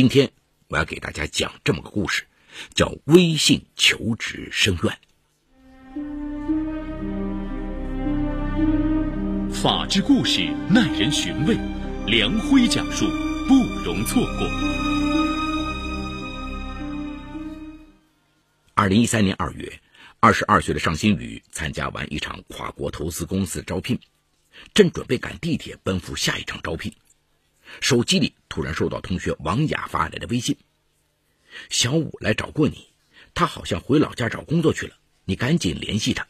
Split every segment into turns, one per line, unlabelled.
今天我要给大家讲这么个故事，叫“微信求职深渊”。
法治故事耐人寻味，梁辉讲述不容错过。
二零一三年二月，二十二岁的尚新宇参加完一场跨国投资公司的招聘，正准备赶地铁奔赴下一场招聘。手机里突然收到同学王雅发来的微信：“小五来找过你，他好像回老家找工作去了，你赶紧联系他。”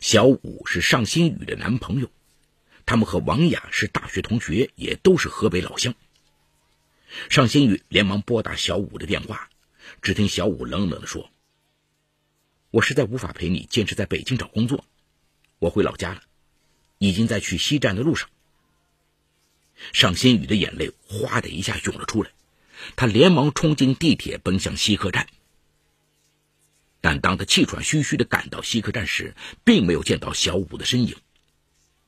小五是尚新宇的男朋友，他们和王雅是大学同学，也都是河北老乡。尚新宇连忙拨打小五的电话，只听小五冷冷地说：“我实在无法陪你坚持在北京找工作，我回老家了，已经在去西站的路上。”尚新宇的眼泪哗的一下涌了出来，他连忙冲进地铁，奔向西客站。但当他气喘吁吁的赶到西客站时，并没有见到小五的身影。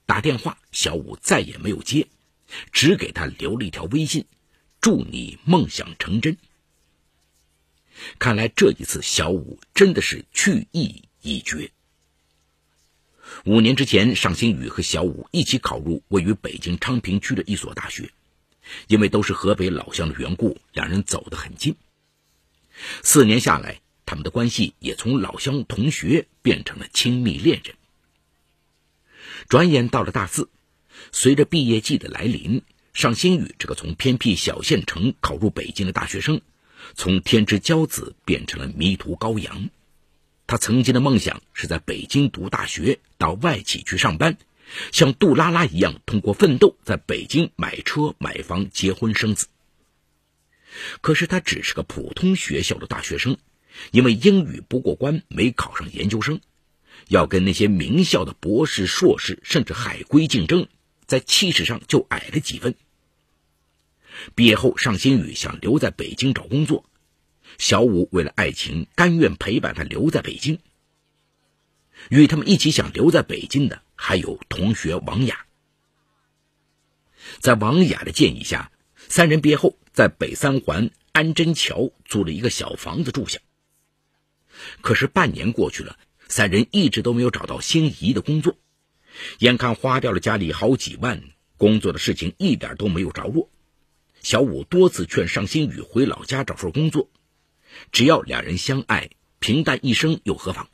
打电话，小五再也没有接，只给他留了一条微信：“祝你梦想成真。”看来这一次，小五真的是去意已决。五年之前，尚新宇和小武一起考入位于北京昌平区的一所大学，因为都是河北老乡的缘故，两人走得很近。四年下来，他们的关系也从老乡同学变成了亲密恋人。转眼到了大四，随着毕业季的来临，尚新宇这个从偏僻小县城考入北京的大学生，从天之骄子变成了迷途羔羊。他曾经的梦想是在北京读大学，到外企去上班，像杜拉拉一样通过奋斗在北京买车买房、结婚生子。可是他只是个普通学校的大学生，因为英语不过关，没考上研究生，要跟那些名校的博士、硕士甚至海归竞争，在气势上就矮了几分。毕业后，尚新宇想留在北京找工作。小五为了爱情，甘愿陪伴他留在北京。与他们一起想留在北京的，还有同学王雅。在王雅的建议下，三人毕业后在北三环安贞桥租了一个小房子住下。可是半年过去了，三人一直都没有找到心仪的工作，眼看花掉了家里好几万，工作的事情一点都没有着落。小武多次劝尚新宇回老家找份工作。只要两人相爱，平淡一生又何妨？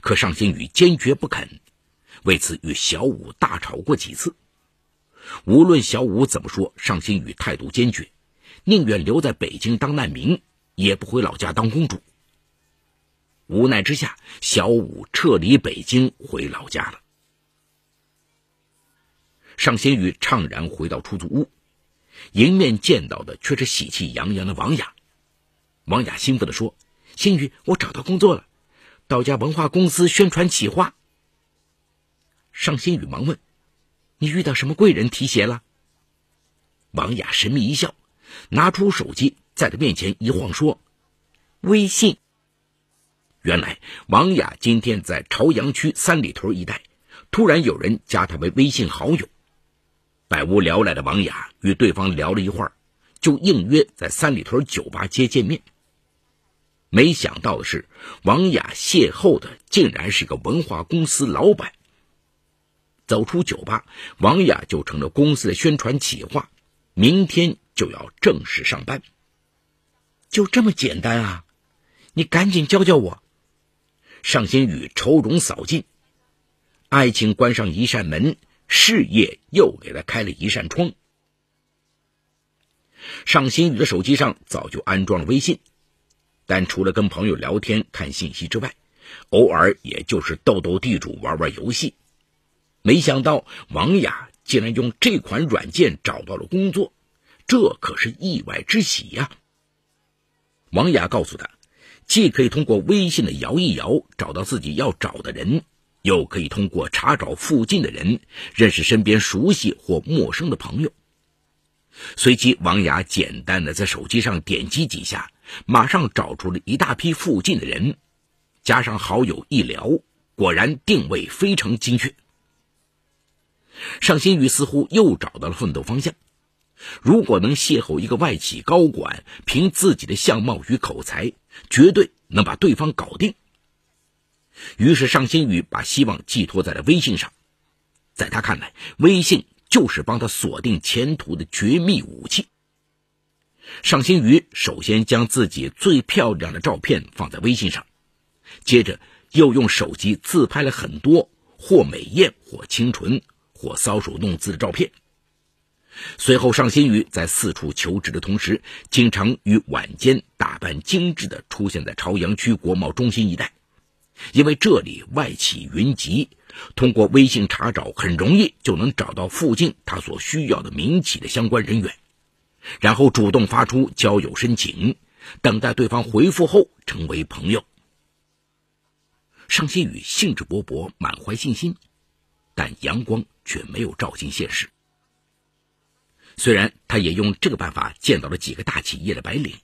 可尚新宇坚决不肯，为此与小武大吵过几次。无论小武怎么说，尚新宇态度坚决，宁愿留在北京当难民，也不回老家当公主。无奈之下，小武撤离北京回老家了。尚新宇怅然回到出租屋，迎面见到的却是喜气洋洋的王雅。王雅兴奋地说：“新宇，我找到工作了，到家文化公司宣传企划。”尚新宇忙问：“你遇到什么贵人提携了？”王雅神秘一笑，拿出手机在他面前一晃，说：“微信。”原来王雅今天在朝阳区三里屯一带，突然有人加他为微信好友，百无聊赖的王雅与对方聊了一会儿，就应约在三里屯酒吧街见面。没想到的是，王雅邂逅的竟然是个文化公司老板。走出酒吧，王雅就成了公司的宣传企划，明天就要正式上班。就这么简单啊！你赶紧教教我。尚新宇愁容扫尽，爱情关上一扇门，事业又给他开了一扇窗。尚新宇的手机上早就安装了微信。但除了跟朋友聊天、看信息之外，偶尔也就是斗斗地主、玩玩游戏。没想到王雅竟然用这款软件找到了工作，这可是意外之喜呀！王雅告诉他，既可以通过微信的摇一摇找到自己要找的人，又可以通过查找附近的人认识身边熟悉或陌生的朋友。随即，王雅简单的在手机上点击几下。马上找出了一大批附近的人，加上好友一聊，果然定位非常精确。尚新宇似乎又找到了奋斗方向，如果能邂逅一个外企高管，凭自己的相貌与口才，绝对能把对方搞定。于是，尚新宇把希望寄托在了微信上。在他看来，微信就是帮他锁定前途的绝密武器。尚新宇首先将自己最漂亮的照片放在微信上，接着又用手机自拍了很多或美艳、或清纯、或搔首弄姿的照片。随后，尚新宇在四处求职的同时，经常于晚间打扮精致的出现在朝阳区国贸中心一带，因为这里外企云集，通过微信查找很容易就能找到附近他所需要的民企的相关人员，然后主动发出交友申请，等待对方回复后成为朋友。尚新宇兴致勃勃，满怀信心，但阳光却没有照进现实。虽然他也用这个办法见到了几个大企业的白领，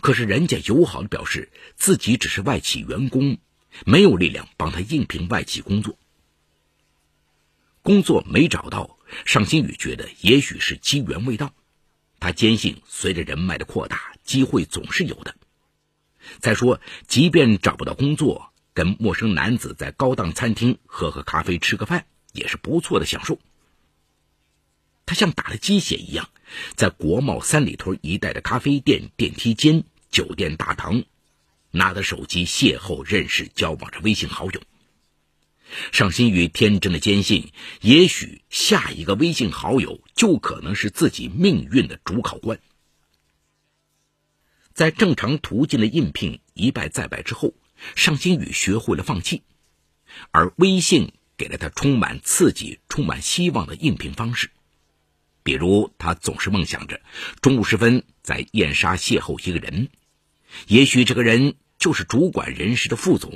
可是人家友好的表示自己只是外企员工，没有力量帮他应聘外企工作。工作没找到，尚新宇觉得也许是机缘未到。他坚信，随着人脉的扩大，机会总是有的。再说，即便找不到工作，跟陌生男子在高档餐厅喝喝咖啡、吃个饭，也是不错的享受。他像打了鸡血一样，在国贸三里屯一带的咖啡店、电梯间、酒店大堂，拿着手机邂逅、认识、交往着微信好友。尚新宇天真的坚信，也许下一个微信好友就可能是自己命运的主考官。在正常途径的应聘一败再败之后，尚新宇学会了放弃，而微信给了他充满刺激、充满希望的应聘方式。比如，他总是梦想着中午时分在燕莎邂逅一个人，也许这个人就是主管人事的副总；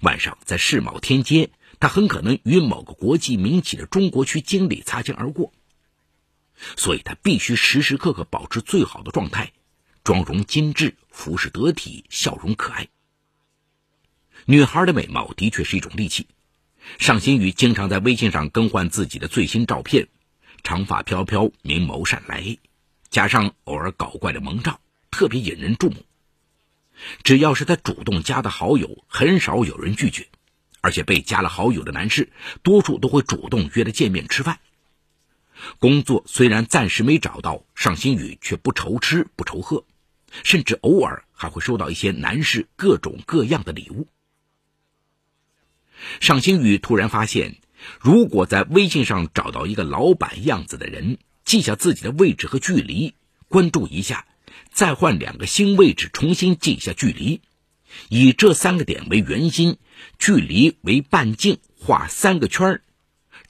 晚上在世贸天阶，他很可能与某个国际民企的中国区经理擦肩而过。所以他必须时时刻刻保持最好的状态，妆容精致，服饰得体，笑容可爱。女孩的美貌的确是一种利器。尚新宇经常在微信上更换自己的最新照片。长发飘飘，明眸善睐，加上偶尔搞怪的萌照，特别引人注目。只要是他主动加的好友，很少有人拒绝，而且被加了好友的男士，多数都会主动约他见面吃饭。工作虽然暂时没找到，尚新宇却不愁吃不愁喝，甚至偶尔还会收到一些男士各种各样的礼物。尚新宇突然发现。如果在微信上找到一个老板样子的人，记下自己的位置和距离，关注一下，再换两个新位置重新记一下距离，以这三个点为圆心，距离为半径，画三个圈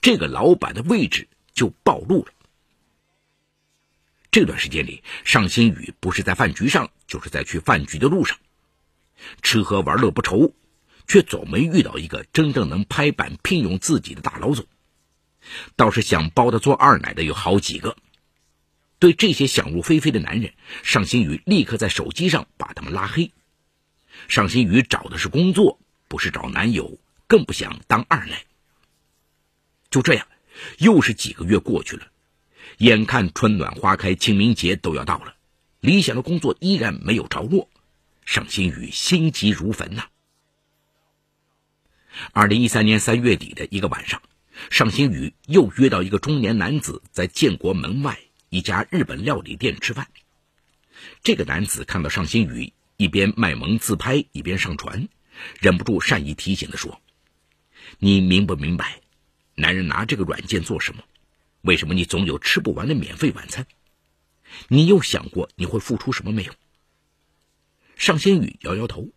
这个老板的位置就暴露了。这段时间里，尚新宇不是在饭局上，就是在去饭局的路上，吃喝玩乐不愁。却总没遇到一个真正能拍板聘用自己的大老总，倒是想包他做二奶的有好几个。对这些想入非非的男人，尚新宇立刻在手机上把他们拉黑。尚新宇找的是工作，不是找男友，更不想当二奶。就这样，又是几个月过去了，眼看春暖花开，清明节都要到了，理想的工作依然没有着落，尚新宇心急如焚呐。二零一三年三月底的一个晚上，尚新宇又约到一个中年男子在建国门外一家日本料理店吃饭。这个男子看到尚新宇一边卖萌自拍一边上传，忍不住善意提醒的说：“你明不明白，男人拿这个软件做什么？为什么你总有吃不完的免费晚餐？你有想过你会付出什么没有？”尚新宇摇摇头。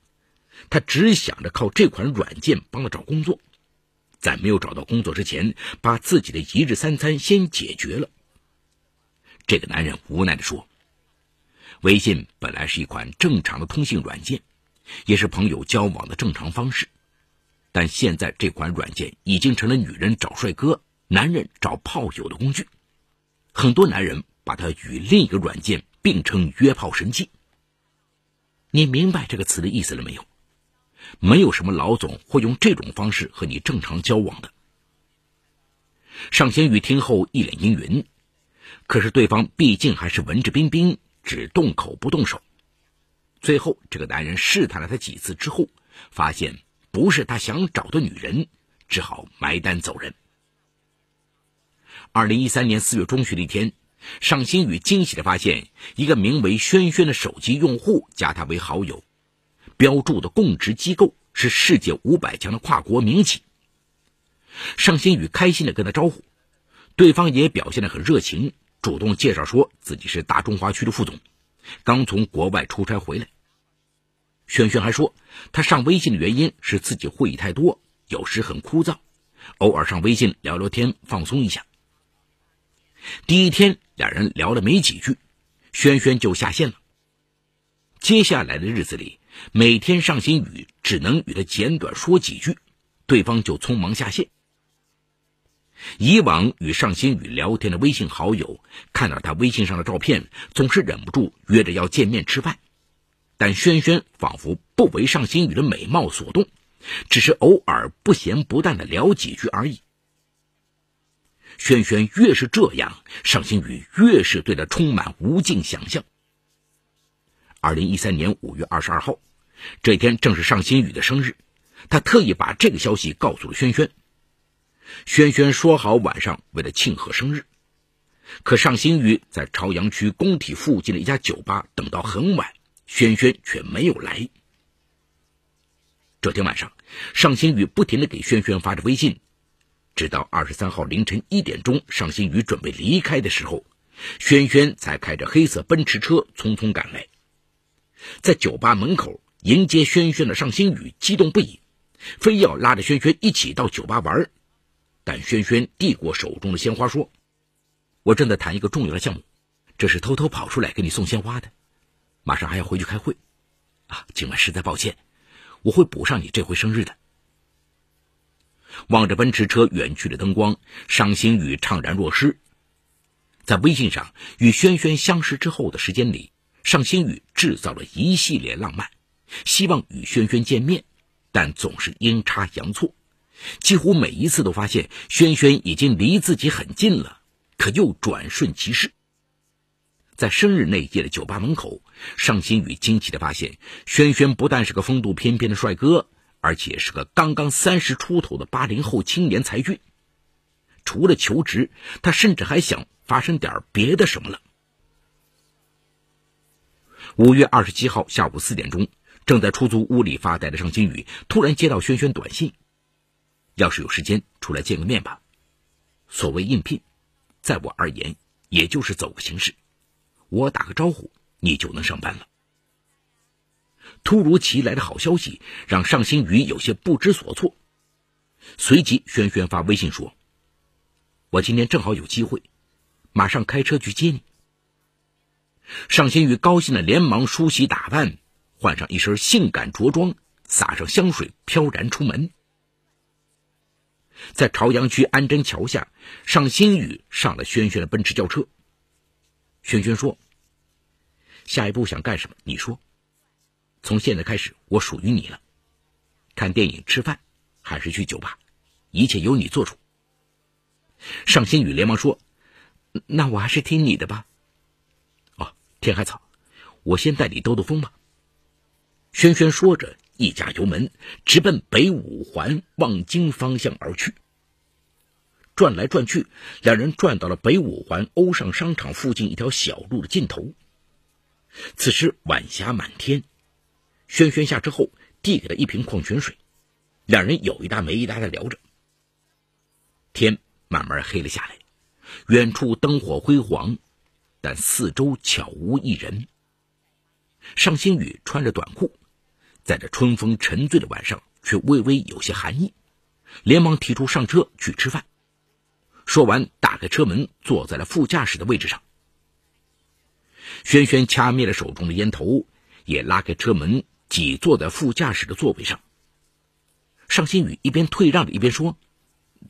他只想着靠这款软件帮他找工作，在没有找到工作之前，把自己的一日三餐先解决了。这个男人无奈地说：“微信本来是一款正常的通信软件，也是朋友交往的正常方式，但现在这款软件已经成了女人找帅哥、男人找炮友的工具。很多男人把它与另一个软件并称约炮神器。你明白这个词的意思了没有？”没有什么老总会用这种方式和你正常交往的。尚贤宇听后一脸阴云，可是对方毕竟还是文质彬彬，只动口不动手。最后，这个男人试探了他几次之后，发现不是他想找的女人，只好埋单走人。二零一三年四月中旬的一天，尚新宇惊喜的发现，一个名为轩轩的手机用户加他为好友，标注的供职机构是世界五百强的跨国民企。尚新宇开心的跟他招呼，对方也表现的很热情，主动介绍说自己是大中华区的副总。刚从国外出差回来，轩轩还说，他上微信的原因是自己会议太多，有时很枯燥，偶尔上微信聊聊天，放松一下。第一天，两人聊了没几句，轩轩就下线了。接下来的日子里，每天尚新宇只能与他简短说几句，对方就匆忙下线。以往与尚新宇聊天的微信好友，看到他微信上的照片，总是忍不住约着要见面吃饭。但轩轩仿佛不为尚新宇的美貌所动，只是偶尔不咸不淡的聊几句而已。轩轩越是这样，尚新宇越是对他充满无尽想象。二零一三年五月二十二号，这天正是尚新宇的生日，他特意把这个消息告诉了轩轩。轩轩说好晚上为了庆贺生日，可尚新宇在朝阳区工体附近的一家酒吧等到很晚，轩轩却没有来。这天晚上，尚新宇不停的给轩轩发着微信，直到二十三号凌晨一点钟，尚新宇准备离开的时候，轩轩才开着黑色奔驰车匆匆赶来，在酒吧门口迎接轩轩的尚新宇激动不已，非要拉着轩轩一起到酒吧玩。但轩轩递过手中的鲜花，说：“我正在谈一个重要的项目，这是偷偷跑出来给你送鲜花的。马上还要回去开会，啊，今晚实在抱歉，我会补上你这回生日的。”望着奔驰车远去的灯光，伤心雨怅然若失。在微信上与轩轩相识之后的时间里，尚新宇制造了一系列浪漫，希望与轩轩见面，但总是阴差阳错。几乎每一次都发现轩轩已经离自己很近了，可又转瞬即逝。在生日那夜的酒吧门口，尚新宇惊奇的发现，轩轩不但是个风度翩翩的帅哥，而且是个刚刚三十出头的八零后青年才俊。除了求职，他甚至还想发生点别的什么了。五月二十七号下午四点钟，正在出租屋里发呆的尚新宇突然接到轩轩短信。要是有时间出来见个面吧。所谓应聘，在我而言，也就是走个形式，我打个招呼，你就能上班了。突如其来的好消息让尚新宇有些不知所措，随即轩轩发微信说：“我今天正好有机会，马上开车去接你。”尚新宇高兴的连忙梳洗打扮，换上一身性感着装，撒上香水，飘然出门。在朝阳区安贞桥下，尚新宇上了轩轩的奔驰轿车。轩轩说：“下一步想干什么？你说。从现在开始，我属于你了。看电影、吃饭，还是去酒吧，一切由你做主。”尚新宇连忙说：“那我还是听你的吧。”哦，天海草，我先带你兜兜风吧。轩轩说着。一加油门，直奔北五环望京方向而去。转来转去，两人转到了北五环欧尚商场附近一条小路的尽头。此时晚霞满天，轩轩下车后递给了一瓶矿泉水，两人有一搭没一搭的聊着。天慢慢黑了下来，远处灯火辉煌，但四周悄无一人。尚新宇穿着短裤。在这春风沉醉的晚上，却微微有些寒意，连忙提出上车去吃饭。说完，打开车门，坐在了副驾驶的位置上。轩轩掐灭了手中的烟头，也拉开车门，挤坐在副驾驶的座位上。尚新宇一边退让着，一边说：“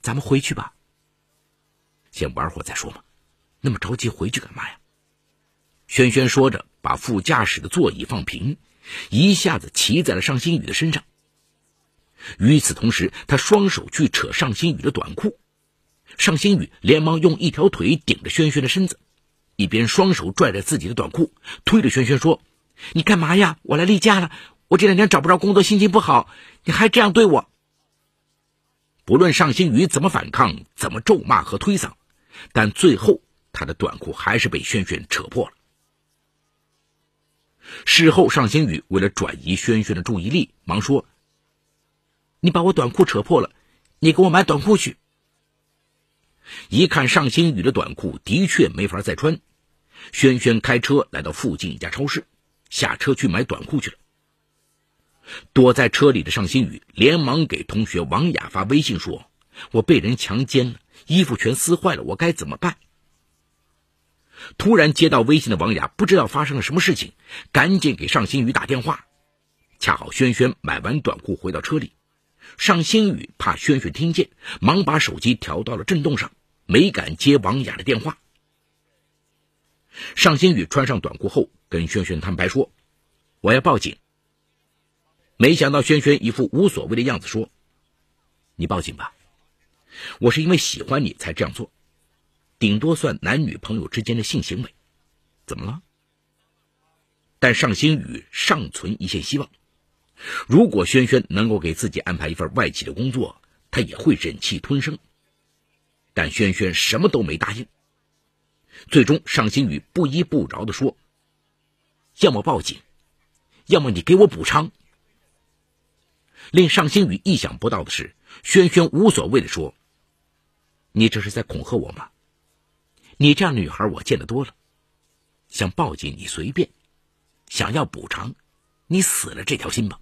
咱们回去吧，先玩会再说嘛，那么着急回去干嘛呀？”轩轩说着，把副驾驶的座椅放平。一下子骑在了尚新宇的身上。与此同时，他双手去扯尚新宇的短裤，尚新宇连忙用一条腿顶着轩轩的身子，一边双手拽着自己的短裤，推着轩轩说：“你干嘛呀？我来例假了，我这两天找不着工作，心情不好，你还这样对我。”不论尚新宇怎么反抗，怎么咒骂和推搡，但最后他的短裤还是被轩轩扯破了。事后，尚新宇为了转移轩轩的注意力，忙说：“你把我短裤扯破了，你给我买短裤去。”一看尚新宇的短裤的确没法再穿，轩轩开车来到附近一家超市，下车去买短裤去了。躲在车里的尚新宇连忙给同学王雅发微信说：“我被人强奸了，衣服全撕坏了，我该怎么办？”突然接到微信的王雅不知道发生了什么事情，赶紧给尚新宇打电话。恰好轩轩买完短裤回到车里，尚新宇怕轩轩听见，忙把手机调到了震动上，没敢接王雅的电话。尚新宇穿上短裤后，跟轩轩坦白说：“我要报警。”没想到轩轩一副无所谓的样子，说：“你报警吧，我是因为喜欢你才这样做，顶多算男女朋友之间的性行为，怎么了？”但尚新宇尚存一线希望，如果轩轩能够给自己安排一份外企的工作，他也会忍气吞声。但轩轩什么都没答应。最终，尚新宇不依不饶的说：“要么报警，要么你给我补偿。”令尚新宇意想不到的是，轩轩无所谓的说：“你这是在恐吓我吗？你这样女孩我见得多了，想报警你随便，想要补偿，你死了这条心吧。”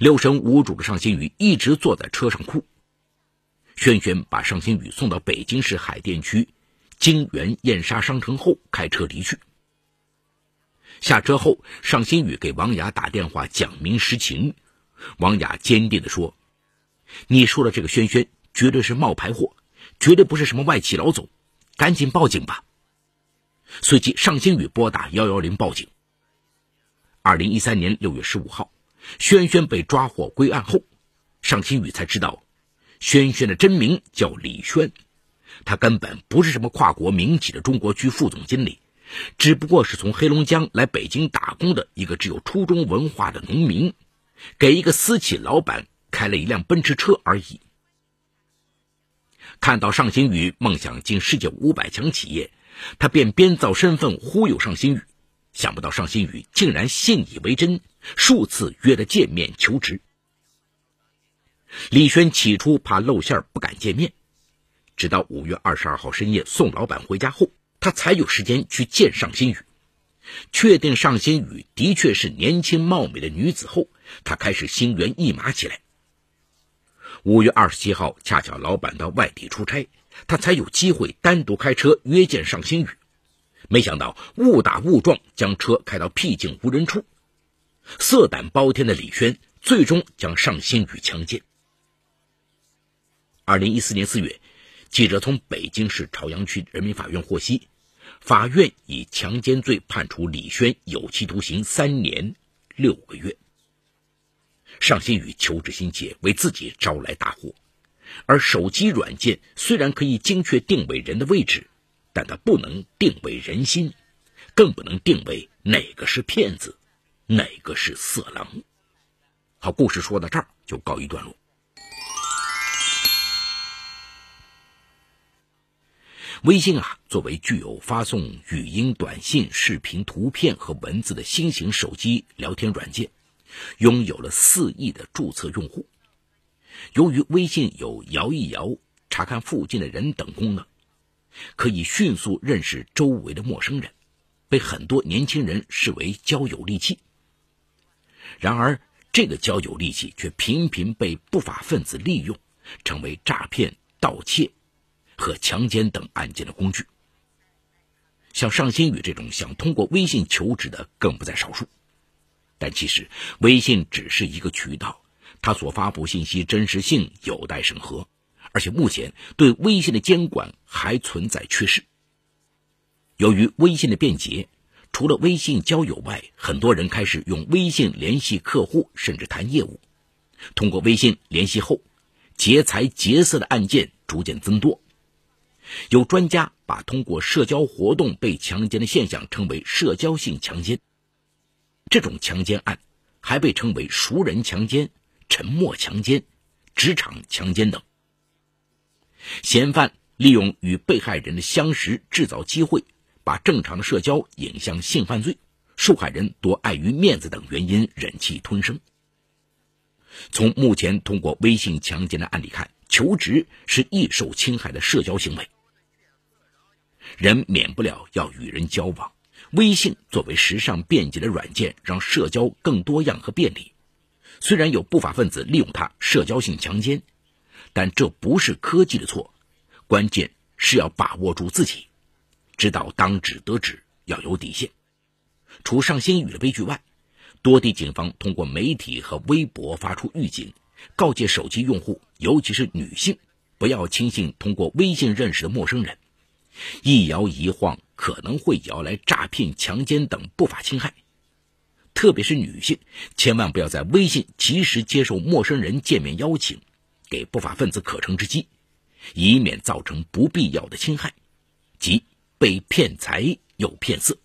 六神无主的尚新宇一直坐在车上哭。轩轩把尚新宇送到北京市海淀区金源燕莎商城后，开车离去。下车后，尚新宇给王雅打电话讲明实情。王雅坚定地说：“你说的这个轩轩绝对是冒牌货，绝对不是什么外企老总，赶紧报警吧。”随即，尚新宇拨打幺幺零报警。二零一三年六月十五号，轩轩被抓获归案后，尚新宇才知道，轩轩的真名叫李轩，他根本不是什么跨国民企的中国区副总经理。只不过是从黑龙江来北京打工的一个只有初中文化的农民，给一个私企老板开了一辆奔驰车而已。看到尚新宇梦想进世界五百强企业，他便编造身份忽悠尚新宇，想不到尚新宇竟然信以为真，数次约他见面求职。李轩起初怕露馅不敢见面，直到五月二十二号深夜送老板回家后。他才有时间去见尚新宇，确定尚新宇的确是年轻貌美的女子后，他开始心猿意马起来。五月二十七号，恰巧老板到外地出差，他才有机会单独开车约见尚新宇。没想到误打误撞，将车开到僻静无人处，色胆包天的李轩最终将尚新宇强奸。二零一四年四月，记者从北京市朝阳区人民法院获悉。法院以强奸罪判处李轩有期徒刑三年六个月。尚新宇求职心切，为自己招来大祸。而手机软件虽然可以精确定位人的位置，但它不能定位人心，更不能定位哪个是骗子，哪个是色狼。好，故事说到这儿就告一段落。微信啊，作为具有发送语音、短信、视频、图片和文字的新型手机聊天软件，拥有了四亿的注册用户。由于微信有摇一摇、查看附近的人等功能，可以迅速认识周围的陌生人，被很多年轻人视为交友利器。然而，这个交友利器却频频被不法分子利用，成为诈骗、盗窃。和强奸等案件的工具，像尚新宇这种想通过微信求职的更不在少数。但其实，微信只是一个渠道，它所发布信息真实性有待审核，而且目前对微信的监管还存在缺失。由于微信的便捷，除了微信交友外，很多人开始用微信联系客户，甚至谈业务。通过微信联系后，劫财劫色的案件逐渐增多。有专家把通过社交活动被强奸的现象称为社交性强奸。这种强奸案还被称为熟人强奸、沉默强奸、职场强奸等。嫌犯利用与被害人的相识制造机会，把正常的社交引向性犯罪，受害人多碍于面子等原因忍气吞声。从目前通过微信强奸的案例看，求职是易受侵害的社交行为。人免不了要与人交往，微信作为时尚便捷的软件，让社交更多样和便利。虽然有不法分子利用它社交性强奸，但这不是科技的错，关键是要把握住自己，知道当指得止，要有底线。除上新宇的悲剧外，多地警方通过媒体和微博发出预警，告诫手机用户，尤其是女性，不要轻信通过微信认识的陌生人。一摇一晃可能会摇来诈骗、强奸等不法侵害，特别是女性，千万不要在微信及时接受陌生人见面邀请，给不法分子可乘之机，以免造成不必要的侵害，即被骗财又骗色。